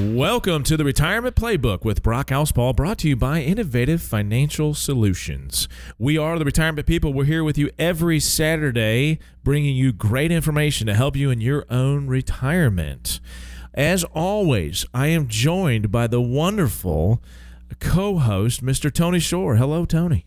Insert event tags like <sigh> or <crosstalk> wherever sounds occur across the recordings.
Welcome to the Retirement Playbook with Brock Allspa, brought to you by Innovative Financial Solutions. We are the retirement people. We're here with you every Saturday, bringing you great information to help you in your own retirement. As always, I am joined by the wonderful co host, Mr. Tony Shore. Hello, Tony.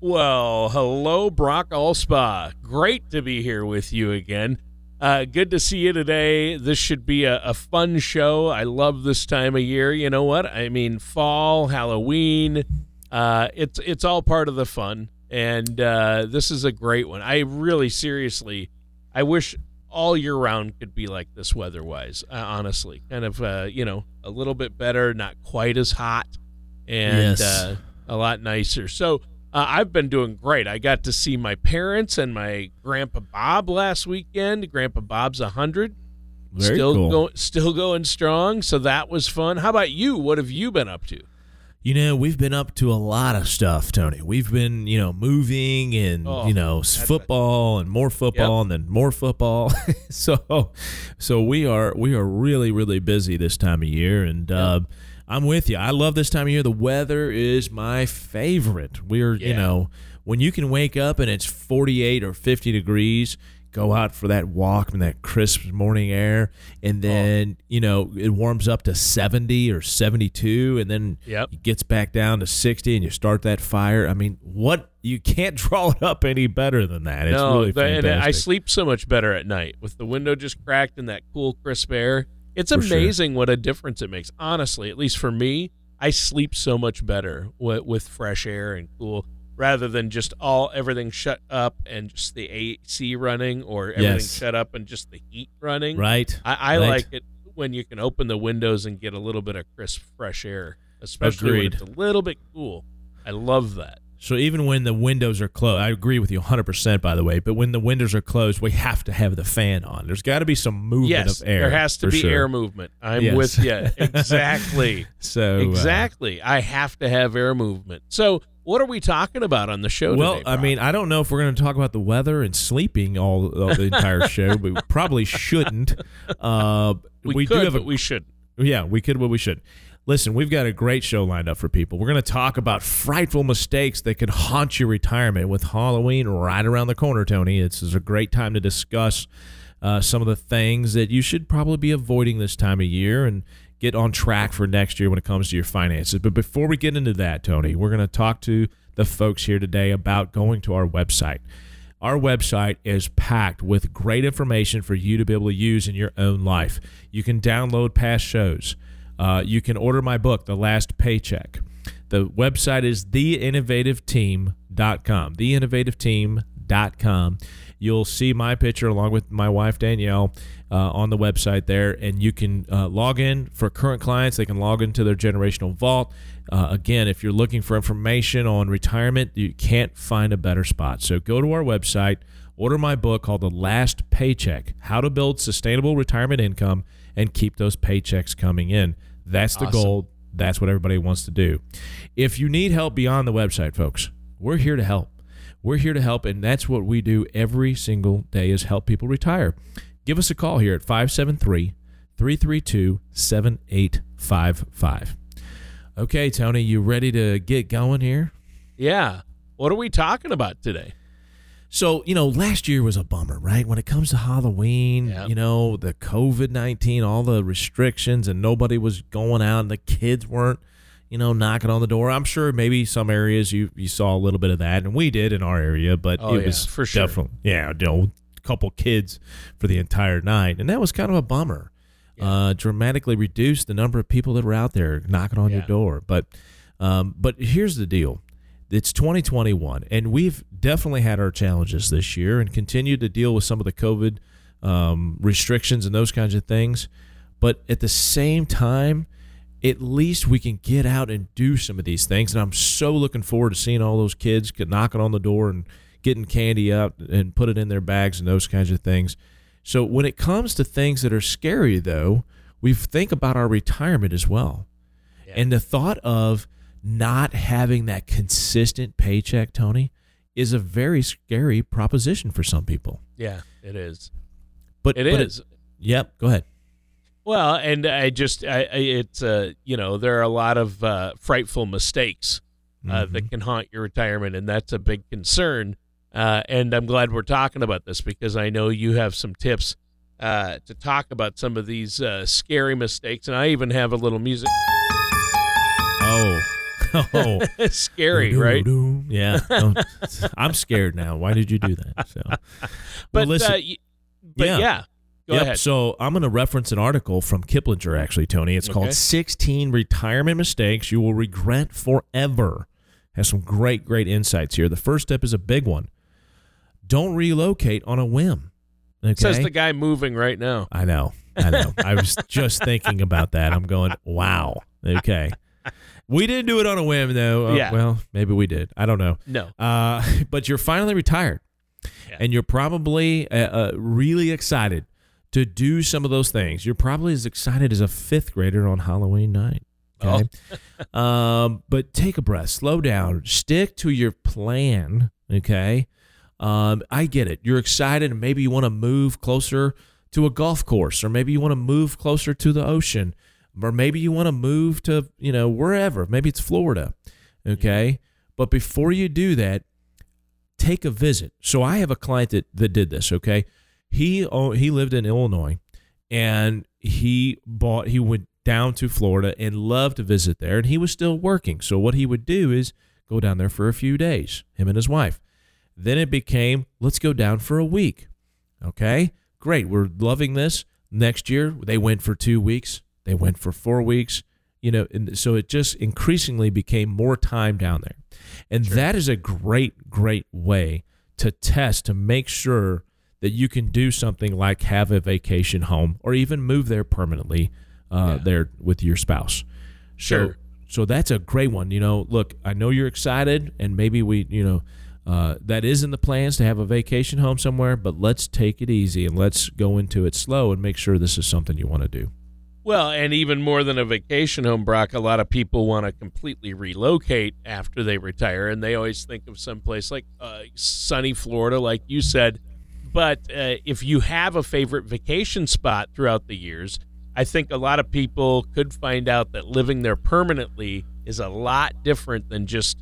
Well, hello, Brock Allspa. Great to be here with you again. Uh, good to see you today. This should be a, a, fun show. I love this time of year. You know what? I mean, fall, Halloween. Uh, it's it's all part of the fun, and uh, this is a great one. I really, seriously, I wish all year round could be like this weather-wise. Uh, honestly, kind of, uh, you know, a little bit better, not quite as hot, and Yes. uh, a lot nicer. So. Uh, I've been doing great. I got to see my parents and my grandpa Bob last weekend. Grandpa Bob's a hundred, still cool. going, still going strong. So that was fun. How about you? What have you been up to? You know, we've been up to a lot of stuff, Tony. We've been, you know, moving and Oh, you know football and more football and then more football. <laughs> so, so we are we are really really busy this time of year, and uh, I'm with you. I love this time of year. The weather is my favorite. We're you know when you can wake up and it's 48 or 50 degrees. Go out for that walk in that crisp morning air, and Oh. then you know it warms up to 70 or 72, and then Yep. it gets back down to 60 and you start that fire. I mean, what you can't <laughs> draw it up any better than that. It's no, really the- and. I sleep so much better at night with the window just cracked and that cool, crisp air. It's For sure. amazing what a difference it makes. Honestly, at least for me, I sleep so much better with, with fresh air and cool, rather than just all everything shut up and just the AC running, or everything Yes. shut up and just the heat running. right? I, I Right. like it when you can open the windows and get a little bit of crisp, fresh air, especially Agreed. when it's a little bit cool. I love that. So even when the windows are closed, I agree with you 100% by the way, but when the windows are closed, we have to have the fan on. There's got to be some movement Yes, of air. there has to be sure. air movement. I'm Yes. with you. <laughs> Exactly. So uh, exactly. I have to have air movement. So, what are we talking about on the show well, today? I mean, I don't know if we're going to talk about the weather and sleeping all, all the entire <laughs> show, but we probably shouldn't. Uh, we, do could, have a but we should. Yeah, we could, but we should. Listen, we've got a great show lined up for people. We're going to talk about frightful mistakes that could haunt your retirement with Halloween right around the corner, Tony. It's, it's a great time to discuss uh, some of the things that you should probably be avoiding this time of year and get on track for next year when it comes to your finances. But before we get into that, Tony, we're going to talk to the folks here today about going to our website. Our website is packed with great information for you to be able to use in your own life. You can download past shows. Uh, you can order my book, The Last Paycheck. The website is theinnovativeteam.com. Theinnovativeteam.com. You'll see my picture along with my wife Danielle uh, on the website there, and you can uh, log in for current clients. They can log into their generational vault. Uh, again, if you're looking for information on retirement, you can't find a better spot. So go to our website, order my book called The Last Paycheck How to Build Sustainable Retirement Income and Keep Those Paychecks Coming In. That's the Awesome. goal. That's what everybody wants to do. If you need help beyond the website, folks, we're here to help. We're here to help, and that's what we do every single day is help people retire. Give us a call here at 573 332 7855. Okay, Tony, you ready to get going here? Yeah. What are we talking about today? So, you know, last year was a bummer, right? When it comes to Halloween, Yep. you know, the COVID 19, all the restrictions, and nobody was going out, and the kids weren't, you know, knocking on the door. I'm sure maybe some areas you you saw a little bit of that, and we did in our area, but Oh, it yeah, was for sure. definitely yeah, you know, a couple kids for the entire night, and that was kind of a bummer. Uh, dramatically reduced the number of people that were out there knocking on your door. But um, but here's the deal. It's 2021, and we've definitely had our challenges this year and continue to deal with some of the COVID um, restrictions and those kinds of things. But at the same time, at least we can get out and do some of these things. And I'm so looking forward to seeing all those kids knocking on the door and getting candy out and put it in their bags and those kinds of things. So when it comes to things that are scary, though, we think about our retirement as well. And the thought of not having that consistent paycheck, Tony, is a very scary proposition for some people. Yeah, it is. But It but is. yep. Go ahead. Well, and I just, I, I it's, uh, you know, there are a lot of uh, frightful mistakes uh, that can haunt your retirement, and that's a big concern. Uh, and I'm glad we're talking about this because I know you have some tips uh, to talk about some of these uh, scary mistakes, and I even have a little music. Oh. Oh. <laughs> scary, right? Yeah. I'm scared now. Why did you do that? So, well, But, listen, uh, y- but Yeah. yeah, go Yep. ahead. So I'm going to reference an article from Kiplinger, actually, Tony. It's Okay. called 16 Retirement Mistakes You Will Regret Forever. Has some great, great insights here. The first step is a big one. Don't relocate on a whim. Okay. Says the guy moving right now. I know. I know. I was just thinking about that. I'm going, wow. Okay. We didn't do it on a whim, though. Uh, Yeah. Well, maybe we did. I don't know. No. Uh, <laughs> but you're finally retired, Yeah. and you're probably uh, uh, really excited to do some of those things. You're probably as excited as a fifth grader on Halloween night. Okay, <laughs> um, but take a breath, slow down, stick to your plan. Okay, um, I get it. You're excited, and maybe you want to move closer to a golf course, or maybe you want to move closer to the ocean, or maybe you want to move to you know wherever. Maybe it's Florida. Okay, but before you do that, take a visit. So I have a client that, that did this. Okay, he he lived in Illinois, and he bought he went down to Florida and loved to visit there, and he was still working. So what he would do is go down there for a few days, him and his wife. Then it became let's go down for a week. Okay, great, we're loving this. Next year they went for two weeks. They went for four weeks you know and so it just increasingly became more time down there. And that is a great great way to test to make sure that you can do something like have a vacation home or even move there permanently uh, there with your spouse. Sure. so, so that's a great one you know. Look i know you're excited and maybe we you know uh, that is in the plans to have a vacation home somewhere but let's take it easy and let's go into it slow and make sure this is something you want to do Well, and even more than a vacation home, Brock, a lot of people want to completely relocate after they retire, and they always think of someplace like uh, sunny Florida, like you said. But uh, if you have a favorite vacation spot throughout the years, I think a lot of people could find out that living there permanently is a lot different than just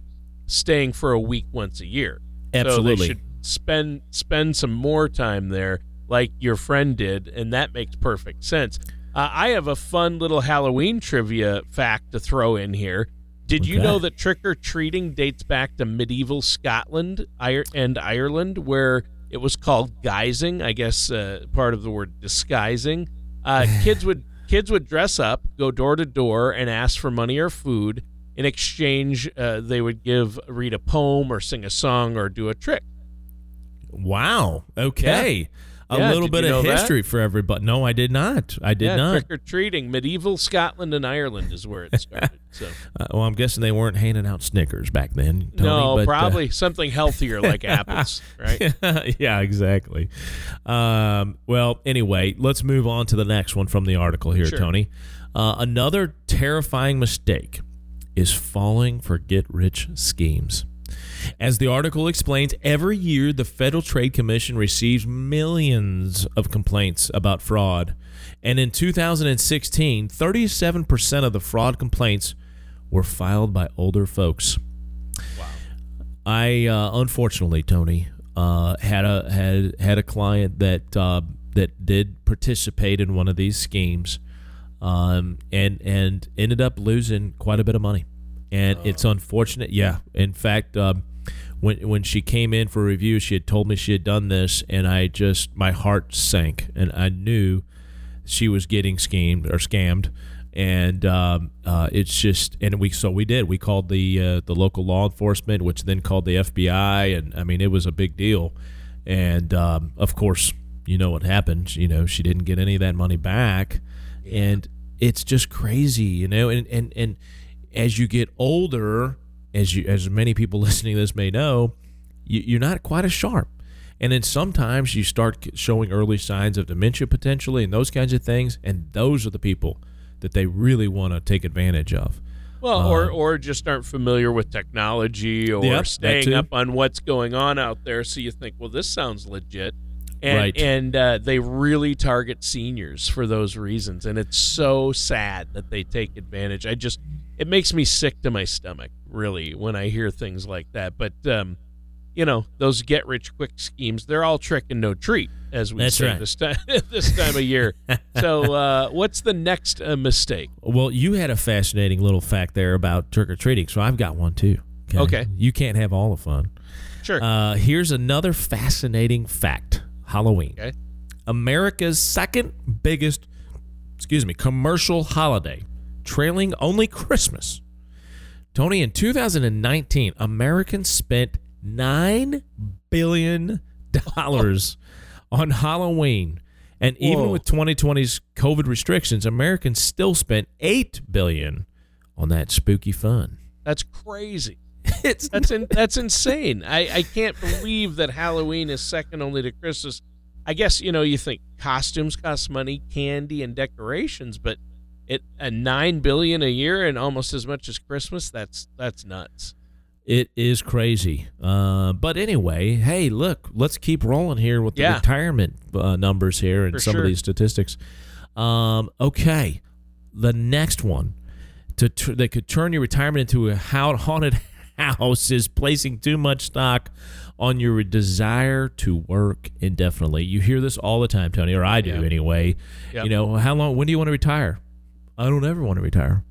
staying for a week once a year. Absolutely. So they should spend spend some more time there, like your friend did, and that makes perfect sense. Uh, I have a fun little Halloween trivia fact to throw in here. Did you know that trick or treating dates back to medieval Scotland and Ireland, where it was called guising? I guess uh, part of the word disguising. Uh, <laughs> kids would kids would dress up, go door to door, and ask for money or food. In exchange, uh, they would give read a poem or sing a song or do a trick. Wow. Okay. A Yeah, little bit of know that? history for everybody. No, I did not. I did yeah, not. trick or treating. Medieval Scotland and Ireland is where it started. So <laughs> Uh, well, I'm guessing they weren't handing out Snickers back then. Tony, no, but, uh, probably <laughs> something healthier like apples, right? <laughs> yeah, exactly. Um, well, anyway, let's move on to the next one from the article here, Sure. Tony. Uh, another terrifying mistake is falling for get rich schemes. As the article explains, every year the Federal Trade Commission receives millions of complaints about fraud. And in 2016, 37% of the fraud complaints were filed by older folks. Wow. I uh, unfortunately, Tony, uh, had a had had a client that uh, that did participate in one of these schemes, um, and and ended up losing quite a bit of money. and it's unfortunate. Yeah, in fact, um, when when she came in for review, she had told me she had done this, and I just my heart sank, and I knew she was getting schemed or scammed, and um, uh, it's just and we so we did we called the uh, the local law enforcement, which then called the FBI, and I mean it was a big deal, and um, of course you know what happened. You know she didn't get any of that money back, and it's just crazy, you know, and and and as you get older as you as many people <laughs> listening to this may know, you, you're not quite as sharp. And then sometimes you start showing early signs of dementia potentially and those kinds of things. And those are the people that they really want to take advantage of. Well, or, um, or just aren't familiar with technology or yep, staying up on what's going on out there. So you think, well, this sounds legit. And, right. and uh, they really target seniors for those reasons. And it's so sad that they take advantage. I just, it makes me sick to my stomach, really, when I hear things like that. But, um, you know, those get rich quick schemes, they're all trick and no treat, as we That's say right. this time <laughs> this time of year. so, uh, what's the next uh, mistake? Well, you had a fascinating little fact there about trick or treating, so I've got one too. Okay. okay. You can't have all the fun. Sure. Uh, here's another fascinating fact Halloween. Okay. America's second biggest, excuse me, commercial holiday trailing only Christmas. Tony, in 2019, Americans spent $9 billion <laughs> on Halloween. And even with 2020's COVID restrictions, Americans still spent 8 billion on that spooky fun. That's crazy. <laughs> It's That's in, that's insane. I, I can't believe that Halloween is second only to Christmas. I guess you know you think costumes cost money, candy and decorations, but it a nine billion a year and almost as much as Christmas. That's that's nuts. It is crazy. Uh, but anyway, hey, look, let's keep rolling here with the Yeah. retirement uh, numbers here and For some sure. of these statistics. Um, okay, the next one to tr- that could turn your retirement into a haunted <laughs> house is placing too much stock on your desire to work indefinitely. You hear this all the time, Tony, or I do anyway. Yep. You know, how long? When do you want to retire? I don't ever want to retire.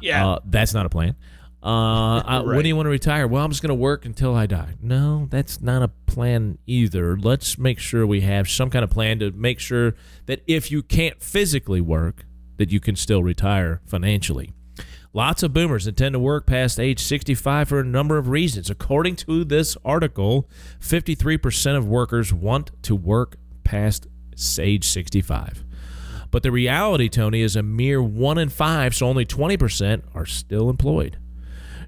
Yeah, Uh, that's not a plan. Uh, I- <laughs> When do you want to retire? Well, I'm just going to work until I die. No, that's not a plan either. Let's make sure we have some kind of plan to make sure that if you can't physically work, that you can still retire financially. Lots of boomers intend to work past age 65 for a number of reasons. According to this article, 53% of workers want to work past age 65. But the reality, Tony, is a mere one in five, so only 20% are still employed.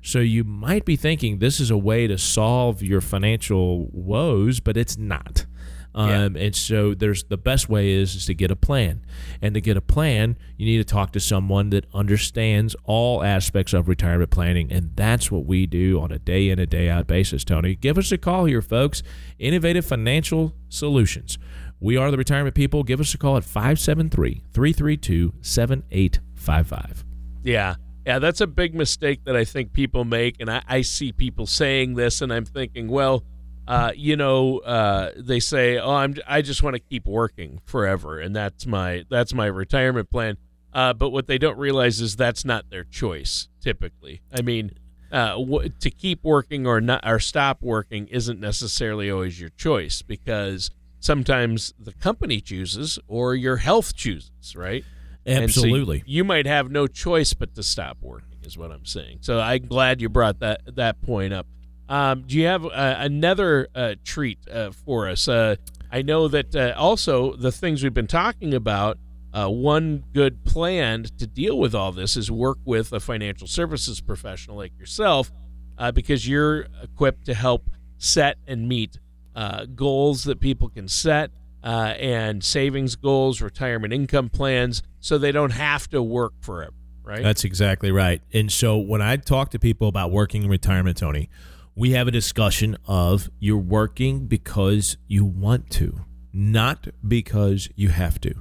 So you might be thinking this is a way to solve your financial woes, but it's not. Um, And so there's the best way is, is to get a plan. And to get a plan, you need to talk to someone that understands all aspects of retirement planning. And that's what we do on a day in, a day out basis, Tony. Give us a call here, folks. Innovative Financial Solutions. We are the retirement people. Give us a call at 573 332 7855. yeah, yeah. That's a big mistake that I think people make, and I, I see people saying this, and I'm thinking, well, uh, you know, uh, they say, "Oh, I'm I just want to keep working forever, and that's my that's my retirement plan." Uh, but what they don't realize is that's not their choice. Typically, I mean, uh, w- to keep working or not or stop working isn't necessarily always your choice because sometimes the company chooses or your health chooses, right? And so Absolutely. you might have no choice but to stop working, is what I'm saying. So I'm glad you brought that that point up. Um, do you have uh, another uh, treat uh, for us? Uh, I know that uh, also the things we've been talking about. Uh, one good plan to deal with all this is work with a financial services professional like yourself, uh, because you're equipped to help set and meet uh, goals that people can set uh, and savings goals, retirement income plans, so they don't have to work forever. Right? That's exactly right. And so when I talk to people about working in retirement, Tony, we have a discussion of you're working because you want to, not because you have to.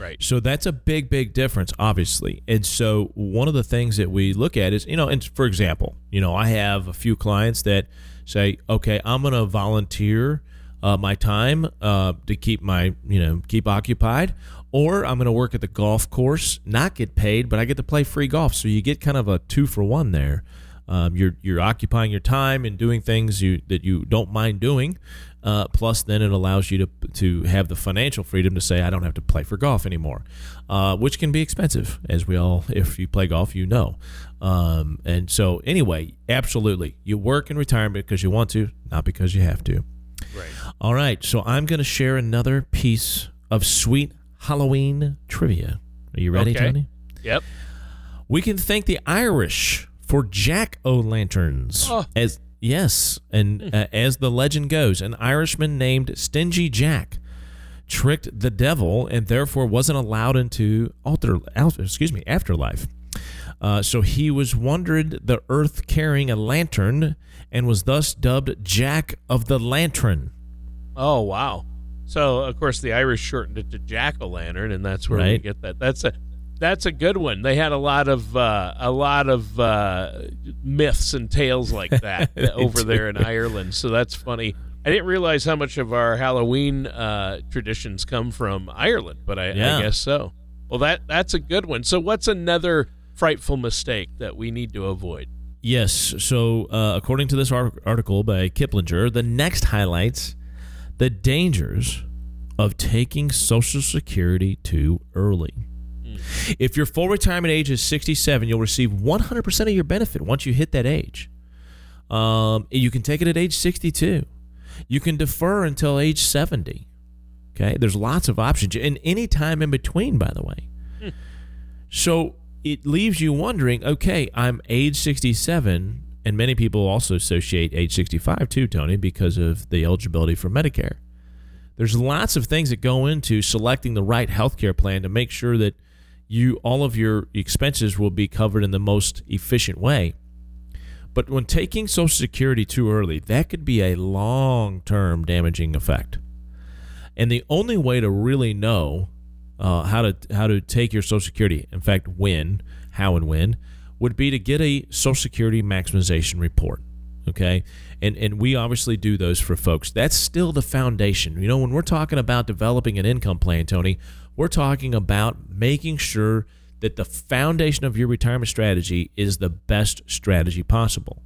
right. So that's a big, big difference, obviously. And so one of the things that we look at is, you know, and for example, you know, I have a few clients that say, okay, I'm going to volunteer uh, my time uh, to keep my, you know, keep occupied, or I'm going to work at the golf course, not get paid, but I get to play free golf. So you get kind of a two for one there. Um, you're you're occupying your time and doing things you that you don't mind doing. Uh, plus, then it allows you to to have the financial freedom to say, I don't have to play for golf anymore, uh, which can be expensive, as we all, if you play golf, you know. Um, and so, anyway, absolutely, you work in retirement because you want to, not because you have to. Right. All right, so I'm going to share another piece of sweet Halloween trivia. Are you ready, Okay. Tony? Yep. We can thank the Irish for jack o' lanterns. Oh. As yes, and uh, as the legend goes, an Irishman named Stingy Jack tricked the devil and therefore wasn't allowed into alter, al- excuse me, afterlife. Uh, so he was wandered the earth carrying a lantern and was thus dubbed Jack of the Lantern. Oh wow. So of course the Irish shortened it to jack o' lantern, and that's where we get that. That's a that's a good one. They had a lot of uh, a lot of uh, myths and tales like <laughs> that over there in Ireland. So that's funny. I didn't realize how much of our Halloween uh, traditions come from Ireland, but I, Yeah. I guess so. Well, that that's a good one. So what's another frightful mistake that we need to avoid? Yes. So, uh, according to this ar- article by Kiplinger, the next highlights the dangers of taking Social Security too early. If your full retirement age is 67, you'll receive 100% of your benefit once you hit that age. Um, you can take it at age 62. You can defer until age 70. Okay, there's lots of options, and any time in between, by the way. So it leaves you wondering okay, I'm age 67, and many people also associate age 65 too, Tony, because of the eligibility for Medicare. There's lots of things that go into selecting the right healthcare plan to make sure that you all of your expenses will be covered in the most efficient way. But when taking Social Security too early, that could be a long term damaging effect. And the only way to really know uh, how to how to take your Social Security, in fact, when, how and when, would be to get a Social Security maximization report. Okay, and and we obviously do those for folks. That's still the foundation. You know, when we're talking about developing an income plan, Tony, we're talking about making sure that the foundation of your retirement strategy is the best strategy possible.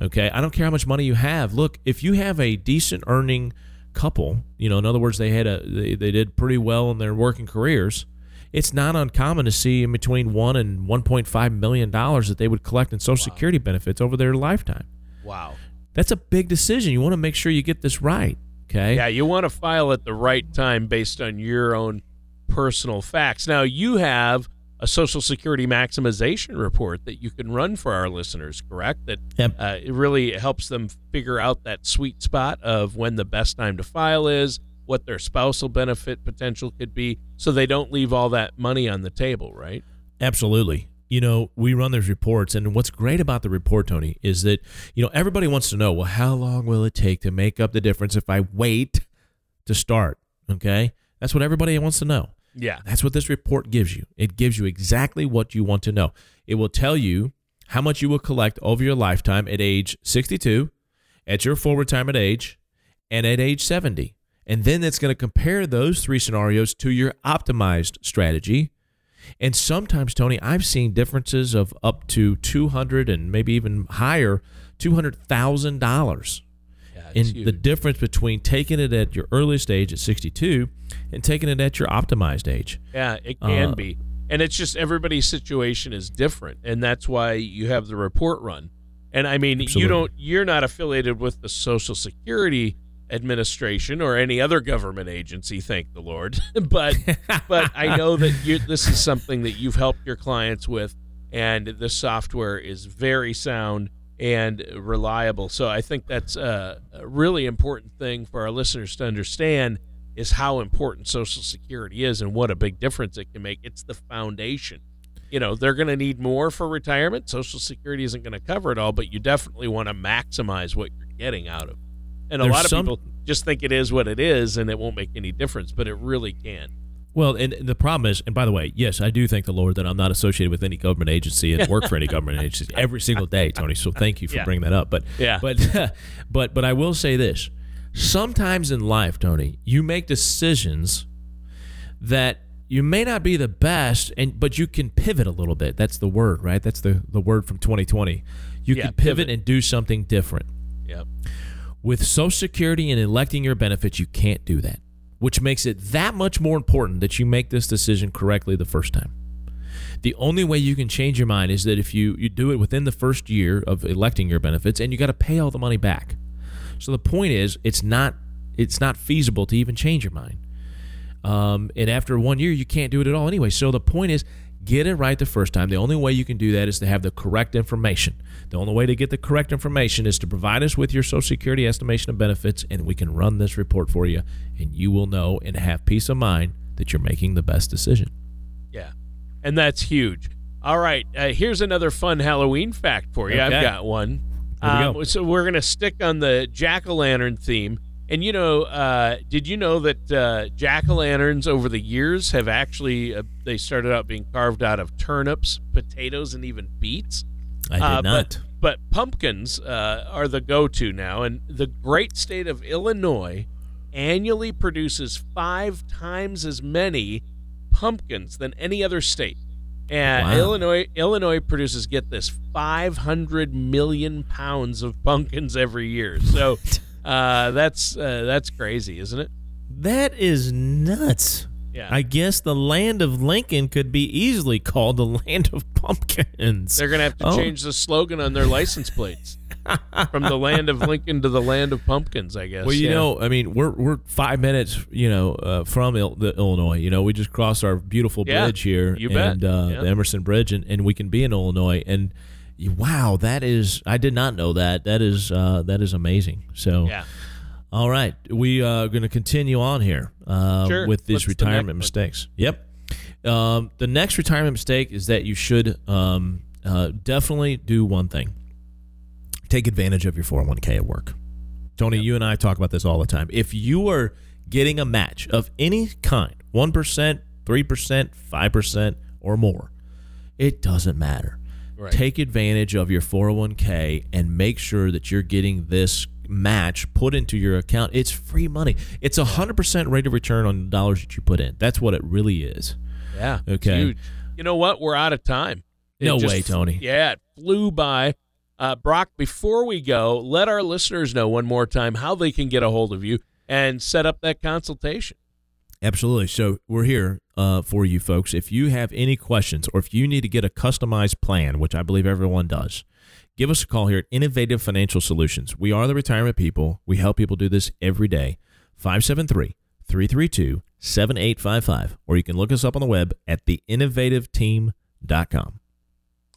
Okay, I don't care how much money you have. Look, if you have a decent earning couple, you know, in other words, they had a they, they did pretty well in their working careers. It's not uncommon to see in between one and one point five million dollars that they would collect in Social Security benefits over their lifetime. Wow. That's a big decision. You want to make sure you get this right. Okay. Yeah, you want to file at the right time based on your own personal facts. Now, you have a Social Security maximization report that you can run for our listeners, correct? That Yep. uh, it really helps them figure out that sweet spot of when the best time to file is, what their spousal benefit potential could be, so they don't leave all that money on the table, right? Absolutely. You know, we run those reports, and what's great about the report, Tony, is that, you know, everybody wants to know, well, how long will it take to make up the difference if I wait to start? Okay. That's what everybody wants to know. Yeah. That's what this report gives you. It gives you exactly what you want to know. It will tell you how much you will collect over your lifetime at age 62, at your full retirement age, and at age 70. And then it's going to compare those three scenarios to your optimized strategy. And sometimes, Tony, I've seen differences of up to 200 and maybe even higher, $200,000 Yeah, in huge. the difference between taking it at your earliest age at 62 and taking it at your optimized age. Yeah, it can Uh, be. And it's just everybody's situation is different, and that's why you have the report run. And I mean, you don't you're not affiliated with the Social Security Administration or any other government agency, thank the Lord. <laughs> but but I know that you this is something that you've helped your clients with and the software is very sound and reliable. So I think that's a, a really important thing for our listeners to understand is how important Social Security is and what a big difference it can make. It's the foundation. You know, they're going to need more for retirement. Social Security isn't going to cover it all, but you definitely want to maximize what you're getting out of. it. And a lot of some- people just think it is what it is and it won't make any difference, but it really can. Well, and the problem is, and by the way, yes, I do thank the Lord that I'm not associated with any government agency and work for any government agency <laughs> every single day, Tony. So thank you for Yeah. bringing that up. But Yeah. but <laughs> but but I will say this: sometimes in life, Tony, you make decisions that you may not be the best, and but you can pivot a little bit. That's the word, right? That's the the word from 2020. You Yeah, can pivot, pivot. and do something different. Yep. With Social Security and electing your benefits, you can't do that, which makes it that much more important that you make this decision correctly the first time. The only way you can change your mind is that if you, you do it within the first year of electing your benefits and you got to pay all the money back. So the point is it's not it's not feasible to even change your mind. Um, and after one year, you can't do it at all anyway. So the point is, get it right the first time. The only way you can do that is to have the correct information. The only way to get the correct information is to provide us with your Social Security estimation of benefits, and we can run this report for you, and you will know and have peace of mind that you're making the best decision. Yeah. And that's huge. All right. Uh, here's another fun Halloween fact for you. I've got one. We Um, go. So we're going to stick on the jack o' lantern theme. And you know, uh, did you know that uh, jack o' lanterns over the years have actually uh, they started out being carved out of turnips, potatoes, and even beets. I did Uh, not. But, but pumpkins uh, are the go-to now, and the great state of Illinois annually produces five times as many pumpkins than any other state. And Wow. Illinois Illinois produces get this 500 million pounds of pumpkins every year. So <laughs> uh, that's uh, that's crazy, isn't it? that is nuts. Yeah. I guess the land of Lincoln could be easily called the <laughs> land of pumpkins. They're going to have to Oh. change the slogan on their license plates <laughs> from the land of Lincoln to the land of pumpkins, I guess. Well, you Yeah. know, I mean, we're we're five minutes, you know, uh, from Il- the Illinois. You know, we just crossed our beautiful Yeah, bridge here, you bet. and uh, Yeah. the Emerson Bridge, and, and we can be in Illinois. And wow, that is, I did not know that. That is uh, that is amazing. So, Yeah. all right, we are going to continue on here uh, Sure. with What's these the retirement one? mistakes. Yep. Um, the next retirement mistake is that you should um, uh, definitely do one thing: take advantage of your 401k at work. Tony, you and I talk about this all the time. If you are getting a match of any kind, 1%, 3%, 5%, or more, it doesn't matter. Right. Take advantage of your 401k and make sure that you're getting this match put into your account. It's free money. It's a 100% rate of return on the dollars that you put in. That's what it really is. Yeah. Okay. huge. You know what? We're out of time. It No just way, Tony. Yeah, it flew by. Uh, Brock, before we go, let our listeners know one more time how they can get a hold of you and set up that consultation. Absolutely. So we're here uh, for you folks. If you have any questions or if you need to get a customized plan, which I believe everyone does, give us a call here at Innovative Financial Solutions. We are the retirement people. We help people do this every day. 573 332 7855. Or you can look us up on the web at theinnovativeteam.com.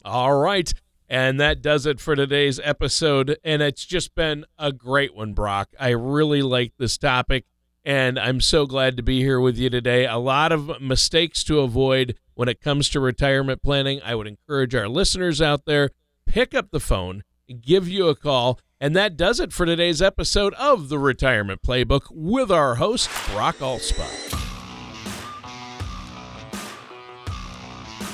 All right. And that does it for today's episode. And it's just been a great one, Brock. I really like this topic. And I'm so glad to be here with you today. A lot of mistakes to avoid when it comes to retirement planning. I would encourage our listeners out there pick up the phone, give you a call. And that does it for today's episode of the Retirement Playbook with our host, Brock Allspot.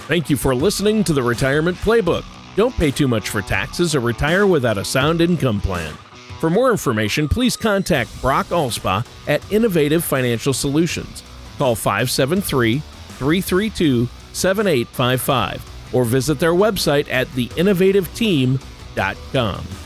Thank you for listening to the Retirement Playbook. Don't pay too much for taxes or retire without a sound income plan. For more information, please contact Brock Allspa at Innovative Financial Solutions. Call 573 332 7855 or visit their website at theinnovativeteam.com.